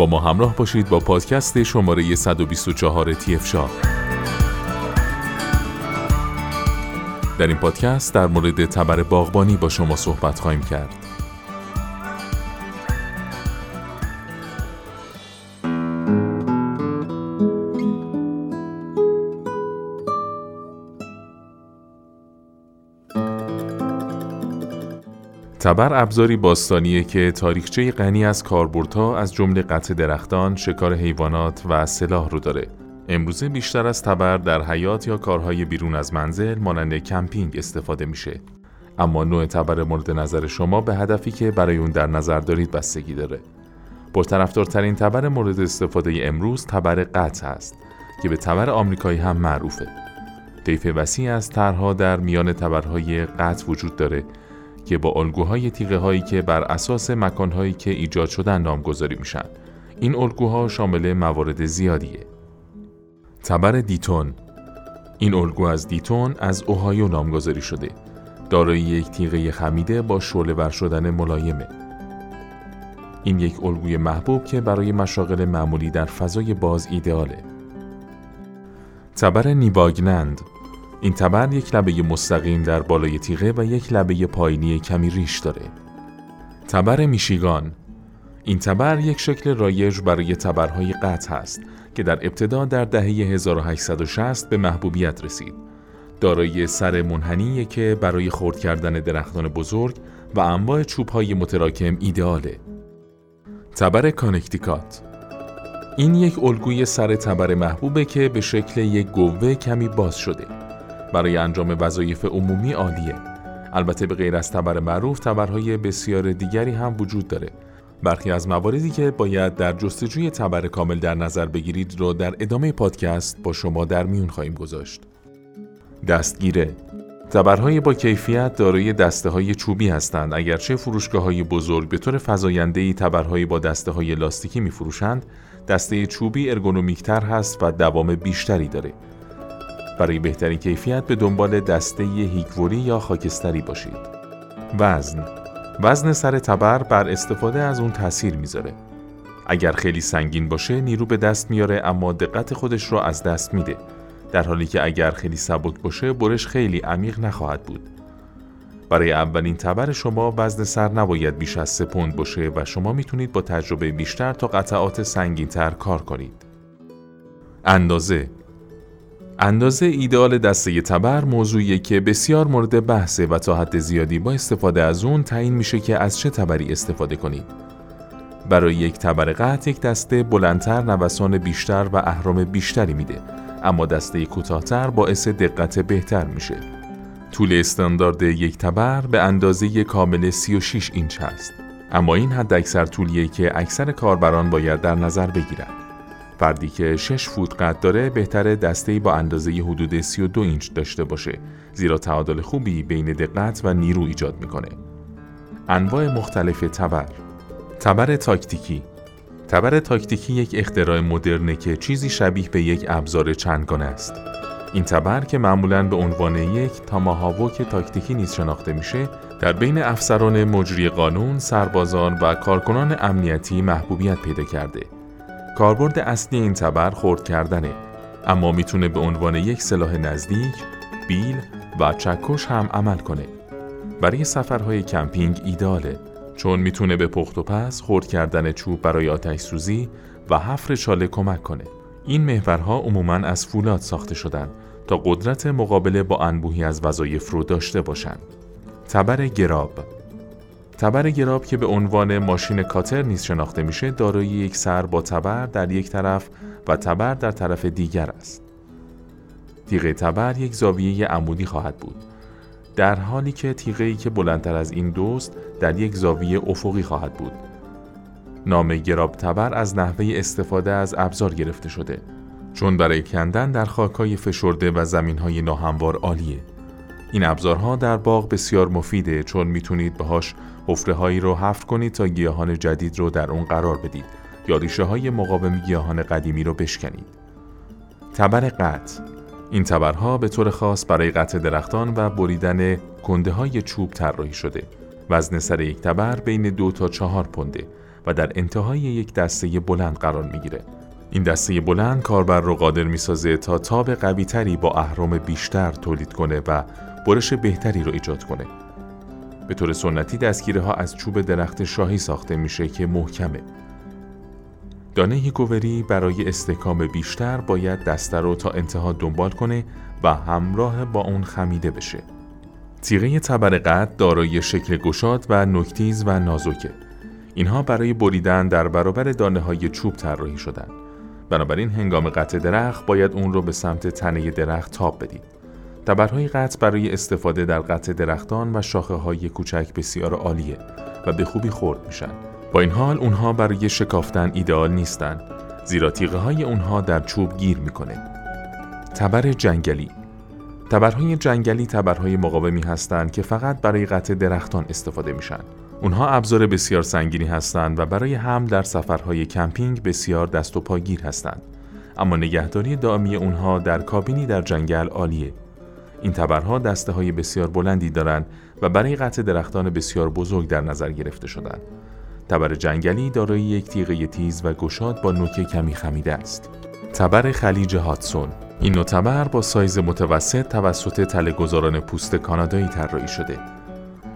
با ما همراه باشید با پادکست شماره 124 تیفشا در این پادکست در مورد تبر باغبانی با شما صحبت خواهیم کرد. تبر ابزاری باستانیه که تاریخچه غنی از کاربردها از جمله قطع درختان، شکار حیوانات و سلاح رو داره. امروزه بیشتر از تبر در حیات یا کارهای بیرون از منزل مانند کمپینگ استفاده میشه. اما نوع تبر مورد نظر شما به هدفی که برای اون در نظر دارید بستگی داره. پرطرفدارترین تبر مورد استفاده امروز تبر قطع است که به تبر آمریکایی هم معروفه. طیف وسیع از طرحها در میان تبرهای قطع وجود داره که با الگوهای تیغه هایی که بر اساس مکانهایی که ایجاد شدن نامگذاری میشن. این الگوها شامل موارد زیادیه. تبر دیتون این الگو از دیتون از اوهایو نامگذاری شده. دارای یک تیغه خمیده با شعله ور شدن ملایمه. این یک الگوی محبوب که برای مشاغل معمولی در فضای باز ایدئاله. تبر نیباگنند این تبر یک لبه مستقیم در بالای تیغه و یک لبه پایینی کمی ریش داره. تبر میشیگان این تبر یک شکل رایج برای تبرهای قطع است که در ابتدا در دهه 1860 به محبوبیت رسید. دارای سر منحنی که برای خورد کردن درختان بزرگ و انواع چوبهای متراکم ایدئاله. تبر کانکتیکات این یک الگوی سر تبر محبوبه که به شکل یک گوه کمی باز شده. برای انجام وظایف عمومی عالیه. البته به غیر از تبر معروف تبرهای بسیار دیگری هم وجود داره. برخی از مواردی که باید در جستجوی تبر کامل در نظر بگیرید رو در ادامه پادکست با شما در میون خواهیم گذاشت. دستگیره تبرهای با کیفیت دارای دسته های چوبی هستند اگرچه فروشگاه های بزرگ به طور فضاینده تبرهایی با دسته های لاستیکی می فروشند دسته چوبی ارگونومیکتر هست و دوام بیشتری داره برای بهترین کیفیت به دنبال دسته هیگوری یا خاکستری باشید. وزن وزن سر تبر بر استفاده از اون تاثیر می‌ذاره. اگر خیلی سنگین باشه نیرو به دست میاره اما دقت خودش رو از دست میده. در حالی که اگر خیلی سبک باشه برش خیلی عمیق نخواهد بود. برای اولین تبر شما وزن سر نباید بیش از سه پوند باشه و شما می‌تونید با تجربه بیشتر تا قطعات سنگین تر کار کنید. اندازه اندازه ایدئال دسته تبر موضوعیه که بسیار مورد بحثه و تا حد زیادی با استفاده از اون تعیین میشه که از چه تبری استفاده کنید. برای یک تبر قطع یک دسته بلندتر نوسان بیشتر و اهرام بیشتری میده اما دسته کوتاهتر باعث دقت بهتر میشه. طول استاندارد یک تبر به اندازه کامل 36 اینچ هست. اما این حد اکثر طولیه که اکثر کاربران باید در نظر بگیرند. فردی که 6 فوت قد داره بهتره دسته‌ای با اندازه حدود 32 اینچ داشته باشه زیرا تعادل خوبی بین دقت و نیرو ایجاد می‌کنه. انواع مختلف تبر تبر تاکتیکی تبر تاکتیکی یک اختراع مدرنه که چیزی شبیه به یک ابزار چندگانه است. این تبر که معمولا به عنوان یک تاماهاوک تاکتیکی نیز شناخته میشه در بین افسران مجری قانون، سربازان و کارکنان امنیتی محبوبیت پیدا کرده کاربرد اصلی این تبر خورد کردنه اما می‌تونه به عنوان یک سلاح نزدیک، بیل و چکش هم عمل کنه. برای سفرهای کمپینگ ایداله چون می‌تونه به پخت و پس خورد کردن چوب برای آتش سوزی و حفر چاله کمک کنه. این محورها عموماً از فولاد ساخته شدن تا قدرت مقابله با انبوهی از وظایف رو داشته باشند. تبر گراب تبر گراب که به عنوان ماشین کاتر نیز شناخته میشه دارای یک سر با تبر در یک طرف و تبر در طرف دیگر است. تیغه تبر یک زاویه عمودی خواهد بود. در حالی که تیغه ای که بلندتر از این دوست در یک زاویه افقی خواهد بود. نام گراب تبر از نحوه استفاده از ابزار گرفته شده چون برای کندن در خاکای فشرده و زمینهای ناهموار عالیه. این ابزارها در باغ بسیار مفیده چون می‌تونید باهاش حفره هایی رو حفر کنید تا گیاهان جدید رو در اون قرار بدید یا ریشه های مقاوم گیاهان قدیمی رو بشکنید. تبر قطع این تبرها به طور خاص برای قطع درختان و بریدن کنده های چوب طراحی شده. وزن سر یک تبر بین دو تا چهار پنده و در انتهای یک دسته بلند قرار می‌گیره. این دسته بلند کاربر رو قادر می‌سازه تا تاب قوی تری با اهرام بیشتر تولید کنه و برش بهتری رو ایجاد کنه. به طور سنتی دستگیره ها از چوب درخت شاهی ساخته میشه که محکمه. دانه هیکووری برای استحکام بیشتر باید دسته رو تا انتها دنبال کنه و همراه با اون خمیده بشه. تیغه تبر قد دارای شکل گشاد و نکتیز و نازکه. اینها برای بریدن در برابر دانه های چوب طراحی شدن. بنابراین هنگام قطع درخت باید اون رو به سمت تنه درخت تاب بدید. تبرهای قطع برای استفاده در قطع درختان و شاخه های کوچک بسیار عالیه و به خوبی خورد میشن. با این حال اونها برای شکافتن ایدئال نیستن زیرا تیغه های اونها در چوب گیر می‌کنه. تبر جنگلی تبرهای جنگلی تبرهای مقاومی هستند که فقط برای قطع درختان استفاده میشن. اونها ابزار بسیار سنگینی هستند و برای حمل در سفرهای کمپینگ بسیار دست و پاگیر هستند. اما نگهداری دائمی اونها در کابینی در جنگل عالیه. این تبرها دسته های بسیار بلندی دارند و برای قطع درختان بسیار بزرگ در نظر گرفته شدند. تبر جنگلی دارای یک تیغه تیز و گشاد با نوک کمی خمیده است. تبر خلیج هاتسون این نوع تبر با سایز متوسط توسط تلهگذاران پوست کانادایی طراحی شده.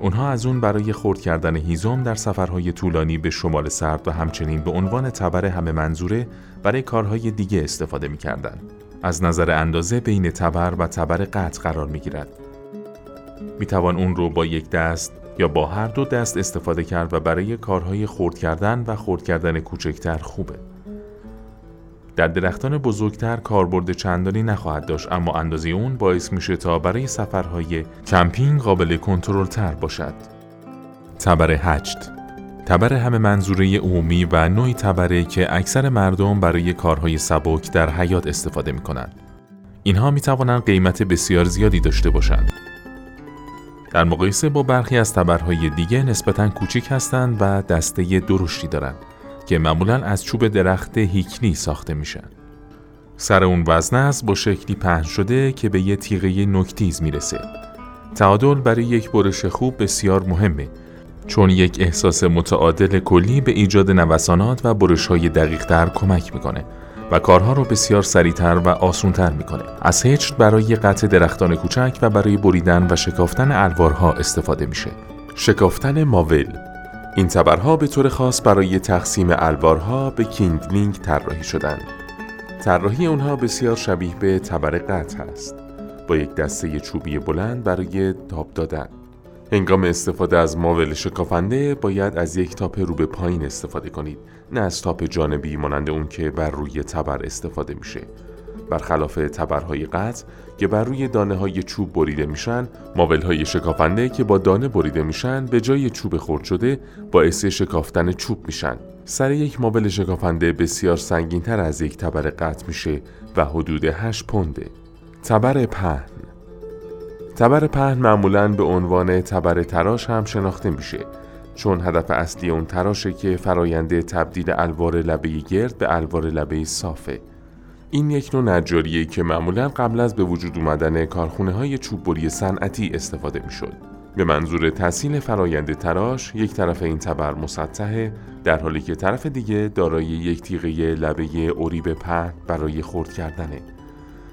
اونها از اون برای خورد کردن هیزم در سفرهای طولانی به شمال سرد و همچنین به عنوان تبر همه منظوره برای کارهای دیگه استفاده می‌کردن. از نظر اندازه بین تبر و تبر قطع قرار می گیرد. می توان اون رو با یک دست یا با هر دو دست استفاده کرد و برای کارهای خورد کردن و خورد کردن کوچکتر خوبه. در درختان بزرگتر کاربرد چندانی نخواهد داشت اما اندازه اون باعث میشه تا برای سفرهای کمپینگ قابل کنترل تر باشد. تبر هشت تبر همه منظوره عمومی و نوعی تبره که اکثر مردم برای کارهای سبک در حیات استفاده می کنند. اینها می توانند قیمت بسیار زیادی داشته باشند. در مقایسه با برخی از تبرهای دیگه نسبتا کوچک هستند و دسته درشتی دارند که معمولا از چوب درخت هیکلی ساخته میشن. سر اون وزن است با شکلی پهن شده که به یه تیغه نکتیز می‌رسه. تعادل برای یک برش خوب بسیار مهمه چون یک احساس متعادل کلی به ایجاد نوسانات و برش های دقیق تر کمک می‌کنه و کارها رو بسیار سریعتر و آسونتر می‌کنه. از هجت برای قطع درختان کوچک و برای بریدن و شکافتن الوارها استفاده میشه. شکافتن ماول این تبرها به طور خاص برای تقسیم الوارها به کیندلینگ طراحی شدند. طراحی اونها بسیار شبیه به تبر قطع است با یک دسته چوبی بلند برای تاب دادن. هنگام استفاده از ماول شکافنده باید از یک تاپ رو به پایین استفاده کنید. نه از تاپ جانبی مانند اون که بر روی تبر استفاده میشه. برخلاف تبرهای قطع که بر روی دانه های چوب بریده میشن ماول های شکافنده که با دانه بریده میشن به جای چوب خرد شده باعث شکافتن چوب میشن. سر یک ماول شکافنده بسیار سنگین تر از یک تبر قطع میشه و حدود 8 پونده. تبر پهن. تبر پهن معمولا به عنوان تبر تراش هم شناخته میشه چون هدف اصلی اون تراشه که فراینده تبدیل الوار لبه گرد به الوار لبه صافه این یک نوع نجاریه که معمولا قبل از به وجود اومدن کارخونه های چوببری صنعتی استفاده می‌شد. به منظور تحصیل فراینده تراش یک طرف این تبر مسطحه در حالی که طرف دیگه دارای یک تیغه لبه اوریب پهن برای خرد کردنه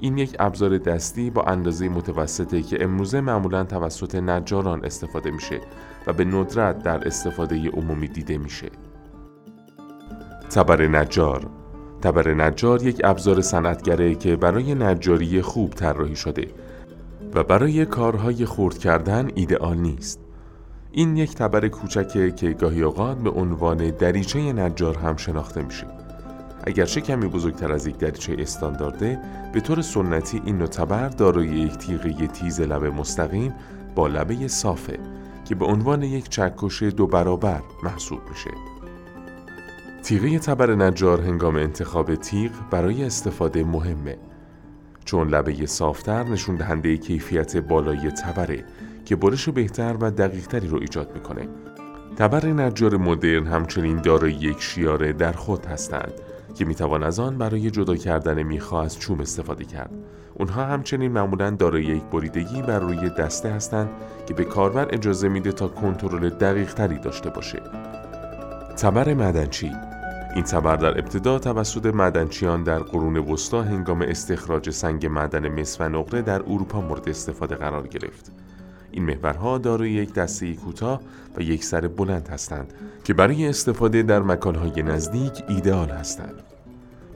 این یک ابزار دستی با اندازه متوسطه که امروزه معمولا توسط نجاران استفاده میشه و به ندرت در استفاده عمومی دیده میشه. تبر نجار تبر نجار یک ابزار صنعتگره که برای نجاری خوب طراحی شده و برای کارهای خورد کردن ایدئال نیست. این یک تبر کوچکه که گاهی اوقات به عنوان دریچه نجار هم شناخته میشه. اگرچه کمی بزرگتر از یک دریچه استاندارده به طور سنتی این نوع تبر دارای یک تیغه تیز لبه مستقیم با لبه صافه که به عنوان یک چکش دو برابر محسوب میشه. تیغه تبر نجار هنگام انتخاب تیغ برای استفاده مهمه. چون لبه صافتر نشون دهنده کیفیت بالای تبره که برش بهتر و دقیقتری رو ایجاد می‌کنه. تبر نجار مدرن همچنین دارای یک شیاره در خود هستند. که می‌توان از آن برای جدا کردن میخا از چوب استفاده کرد. اونها همچنین معمولا دارای یک بریدگی بر روی دسته هستند که به کاربر اجازه میده تا کنترل دقیق تری داشته باشه. تبر معدنچی این تبر در ابتدا توسط معدنچیان در قرون وسطا هنگام استخراج سنگ معدن مس و نقره در اروپا مورد استفاده قرار گرفت. این محورها دارای یک دسته کوتاه و یک سر بلند هستند که برای استفاده در مکانهای نزدیک ایدئال هستند.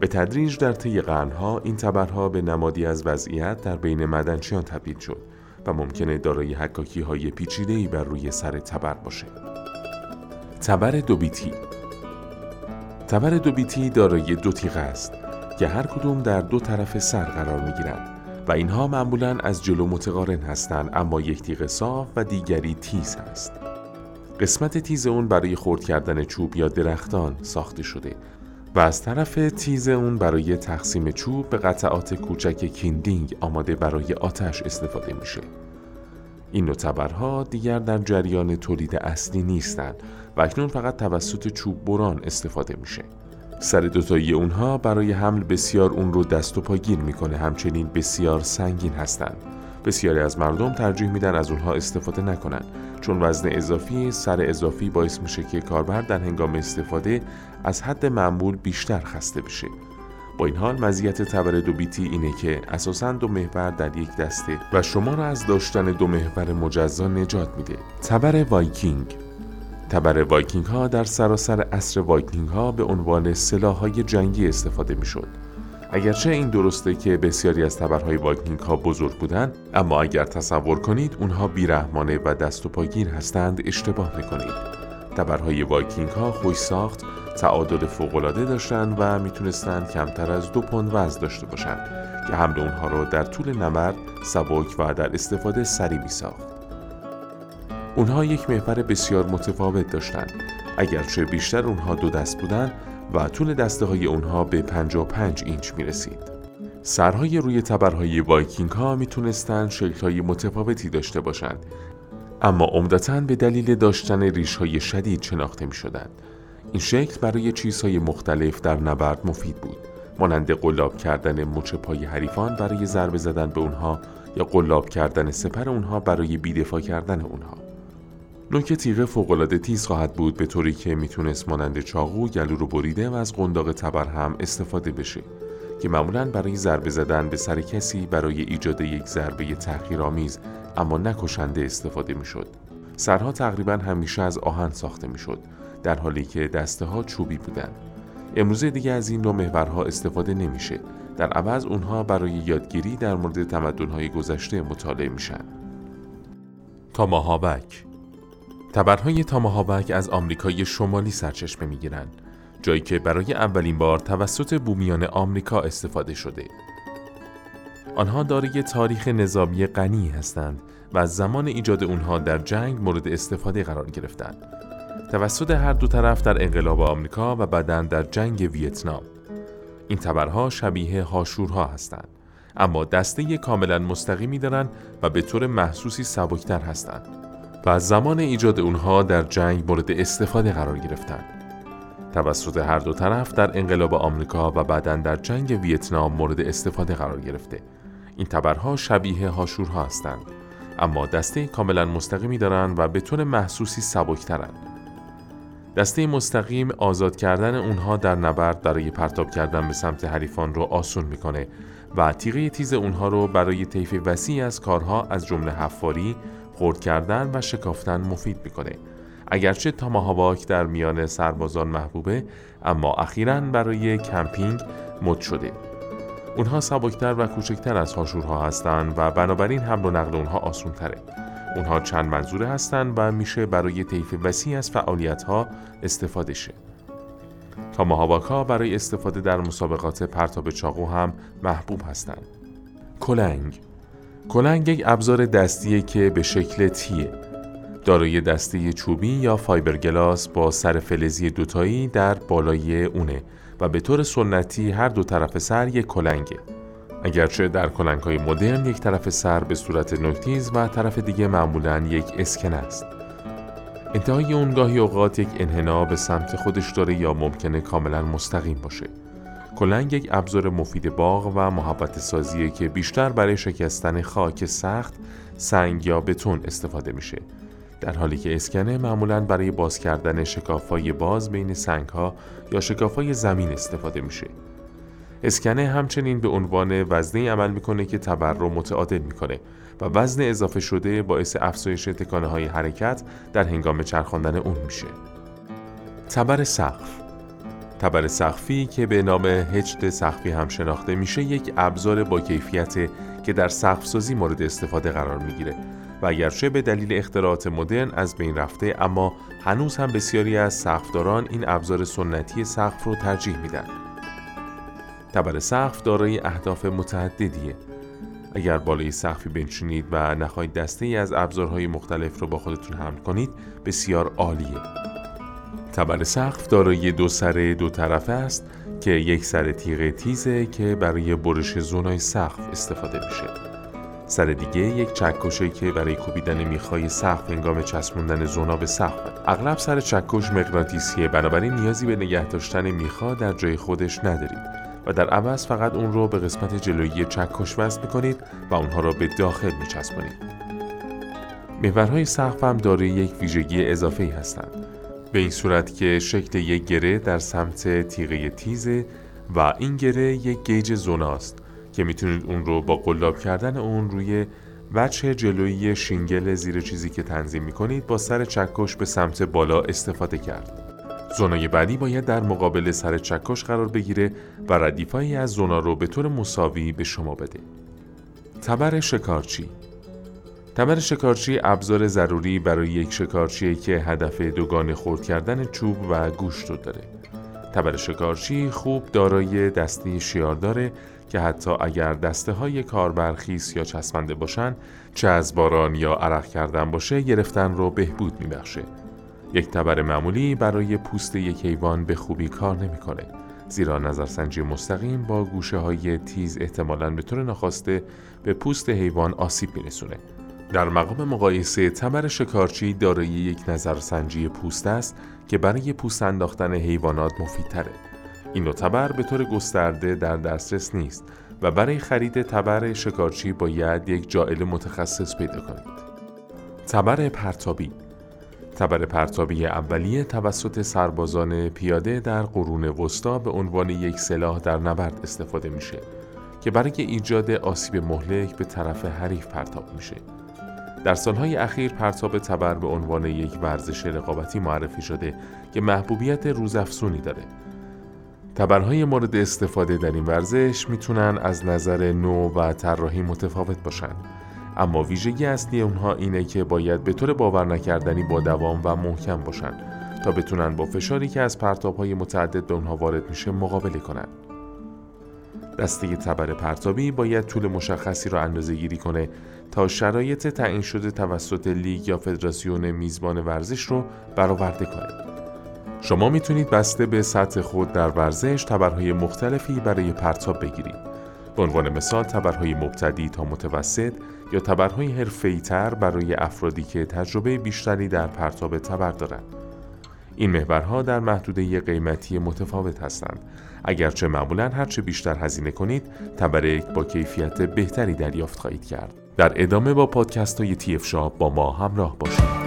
به تدریج در طی قرنها این تبرها به نمادی از وضعیت در بین معدنچیان تبدیل شد و ممکنه دارای حکاکی های پیچیده بر روی سر تبر باشه. تبر دوبیتی تبر دوبیتی دارای دو تیغه است که هر کدوم در دو طرف سر قرار می گیرند و اینها معمولا از جلو متقارن هستند اما یک تیغ صاف و دیگری تیز است. قسمت تیز اون برای خورد کردن چوب یا درختان ساخته شده و از طرف تیز اون برای تقسیم چوب به قطعات کوچک کیندینگ آماده برای آتش استفاده میشه. این نوع تبرها دیگر در جریان تولید اصلی نیستند و اکنون فقط توسط چوب بران استفاده میشه. سر دوتایی اونها برای حمل بسیار اون رو دست و پاگیر می‌کنه. همچنین بسیار سنگین هستند. بسیاری از مردم ترجیح میدن از اونها استفاده نکنن چون وزن اضافی سر اضافی باعث میشه که کاربر در هنگام استفاده از حد معمول بیشتر خسته بشه. با این حال مزیت تبر دو بیتی اینه که اساسا دو محور در یک دسته و شما را از داشتن دو محور مجزا نجات میده. تبر وایکینگ. تبر وایکینگ ها در سراسر عصر وایکینگ ها به عنوان سلاح های جنگی استفاده می‌شد اگرچه این درسته که بسیاری از تبرهای وایکینگ ها بزرگ بودند اما اگر تصور کنید اونها بیرحمانه و دست و پاگیر هستند اشتباه می‌کنید تبرهای وایکینگ ها خوش ساخت تعادل فوقالعاده داشتند و می‌تونستند کمتر از دو پوند وزن داشته باشند که حمل اونها را در طول نبرد سبک و در استفاده سریع می ساخت. اونها یک محور بسیار متفاوت داشتند اگرچه بیشتر اونها دو دست بودند و طول دسته های اونها به 55 اینچ می رسید. سرهای روی تبرهای وایکینگ ها می تونستند شکل های متفاوتی داشته باشند اما عمدتا به دلیل داشتن ریش های شدید شناخته می شدند. این شکل برای چیزهای مختلف در نبرد مفید بود مانند قلاب کردن مچ پای حریفان برای ضربه زدن به اونها یا قلاب کردن سپر اونها برای بیدفاع کردن اونها نوک تیغه فوقالعاده تیز خواهد بود به طوری که می‌تونست مانند چاقو گلو رو بریده و از قنداق تبر هم استفاده بشه که معمولا برای ضربه زدن به سر کسی برای ایجاد یک ضربه تحقیرآمیز اما نکشنده استفاده می‌شد. سرها تقریبا همیشه از آهن ساخته می‌شد در حالی که دسته ها چوبی بودند. امروزه دیگه از این نوع محورها استفاده نمیشه. در عوض اونها برای یادگیری در مورد تمدن‌های گذشته مطالعه میشن. تاماهاوک تبرهای تاماهاوک از آمریکای شمالی سرچشمه می‌گیرند جایی که برای اولین بار توسط بومیان آمریکا استفاده شده. آنها دارای تاریخ نظامی غنی هستند و از زمان ایجاد اونها در جنگ مورد استفاده قرار گرفتند. توسط هر دو طرف در انقلاب آمریکا و بعدا در جنگ ویتنام. این تبرها شبیه هاشورها هستند اما دسته کاملا مستقیمی دارند و به طور محسوسی سبکتر هستند. و از زمان ایجاد اونها در جنگ مورد استفاده قرار گرفتند. توسط هر دو طرف در انقلاب آمریکا و بعدا در جنگ ویتنام مورد استفاده قرار گرفته. این تبرها شبیه هاشورها هستند اما دسته کاملا مستقیمی دارند و به طور محسوسی سبکترند. دسته مستقیم آزاد کردن اونها در نبرد برای پرتاب کردن به سمت حریفان رو آسون می‌کنه و تیغه تیز اونها رو برای طیف وسیعی از کارها از جمله حفاری، خورد کردن و شکافتن مفید می‌کنه. اگرچه تاماهاواک در میان سربازان محبوبه اما اخیرا برای کمپینگ مد شده. اونها سبکتر و کوچکتر از هاشورها هستند و بنابراین حمل و نقل اونها آسون تره. اونها چند منظوره هستند و میشه برای طیف وسیع از فعالیت ها استفاده شه. تا ها برای استفاده در مسابقات پرتاب چاقو هم محبوب هستند. کلنگ کلنگ یک ابزار دستیه که به شکل تیه دارای دسته چوبی یا فایبرگلاس با سر فلزی دوتایی در بالای اونه و به طور سنتی هر دو طرف سر یک کلنگه اگرچه در کلنگ های مدرن یک طرف سر به صورت نکتیز و طرف دیگه معمولا یک اسکن است. انتهای اون گاهی اوقات یک انحنا به سمت خودش داره یا ممکنه کاملا مستقیم باشه. کلنگ یک ابزار مفید باغ و محبت سازیه که بیشتر برای شکستن خاک سخت، سنگ یا بتون استفاده میشه. در حالی که اسکنه معمولا برای باز کردن شکافای باز بین سنگ ها یا شکافای زمین استفاده میشه. اسکنه همچنین به عنوان وزنه عمل می‌کنه که تبر رو متعادل می‌کنه و وزن اضافه شده باعث افزایش تکانه های حرکت در هنگام چرخاندن اون میشه. تبر سقف تبر سقفی که به نام هجد سقفی هم شناخته میشه یک ابزار با کیفیت که در سقفسازی مورد استفاده قرار می‌گیره و اگرچه به دلیل اختراعات مدرن از بین رفته اما هنوز هم بسیاری از سقفداران این ابزار سنتی سقف رو ترجیح میدن. تبر سقف دارای اهداف متعددیه. اگر بالای سقفی بنشینید و نخواهید دسته ای از ابزارهای مختلف رو با خودتون حمل کنید بسیار عالیه. تبر سقف دارای دو سر دو طرفه است که یک سر تیغ تیزه که برای برش زونای سقف استفاده میشه. سر دیگه یک چکشه که برای کوبیدن میخای سقف هنگام چسبوندن زونا به سقف. اغلب سر چکش مغناطیسیه بنابراین نیازی به نگه داشتن میخا در جای خودش ندارید و در عوض فقط اون رو به قسمت جلویی چکش وصل می‌کنید و اونها را به داخل میچسبونید. محورهای سقف هم دارای یک ویژگی اضافه ای هستند. به این صورت که شکل یک گره در سمت تیغه تیزه و این گره یک گیج زوناست که می‌تونید اون رو با قلاب کردن اون روی وجه جلویی شینگل زیر چیزی که تنظیم می‌کنید با سر چکش به سمت بالا استفاده کرد. زونای بعدی باید در مقابل سر چکش قرار بگیره و ردیفایی از زونا رو به طور مساوی به شما بده. تبر شکارچی تبر شکارچی ابزار ضروری برای یک شکارچی که هدف دوگان خورد کردن چوب و گوشت رو داره. تبر شکارچی خوب دارای دسته شیار داره که حتی اگر دسته های کاربرخیس یا چسبنده باشن چه از باران یا عرق کردن باشه گرفتن رو بهبود میبخشه. یک تبر معمولی برای پوست یک حیوان به خوبی کار نمی‌کنه. زیرا نظرسنجی مستقیم با گوشه های تیز احتمالاً به طور ناخواسته به پوست حیوان آسیب میرسونه. در مقام مقایسه تبر شکارچی دارای یک نظرسنجی پوست است که برای پوست انداختن حیوانات مفیدتره این نوع تبر به طور گسترده در دسترس نیست و برای خرید تبر شکارچی باید یک جائل متخصص پیدا کنید. تبر پرتابی تبر پرتابی اولیه توسط سربازان پیاده در قرون وسطا به عنوان یک سلاح در نبرد استفاده میشه که برای ایجاد آسیب مهلک به طرف حریف پرتاب میشه. در سالهای اخیر پرتاب تبر به عنوان یک ورزش رقابتی معرفی شده که محبوبیت روزافزونی داره. تبرهای مورد استفاده در این ورزش می‌تونن از نظر نوع و طراحی متفاوت باشن. اما ویژگی اصلی اونها اینه که باید به طور باور نکردنی با دوام و محکم باشن تا بتونن با فشاری که از پرتابهای متعدد به اونها وارد میشه مقابله کنن. دسته تبر پرتابی باید طول مشخصی را اندازه گیری کنه تا شرایط تعیین شده توسط لیگ یا فدراسیون میزبان ورزش رو برآورده کنه. شما می‌تونید بسته به سطح خود در ورزش تبرهای مختلفی برای پرتاب بگیرید. به عنوان مثال تبرهای مبتدی تا متوسط یا تبرهای حرفه‌ای‌تر برای افرادی که تجربه بیشتری در پرتاب تبر دارند. این محورها در محدوده قیمتی متفاوت هستند. اگرچه معمولا هرچه بیشتر هزینه کنید، تبر با کیفیت بهتری دریافت خواهید کرد. در ادامه با پادکست های تی شاب با ما همراه باشید.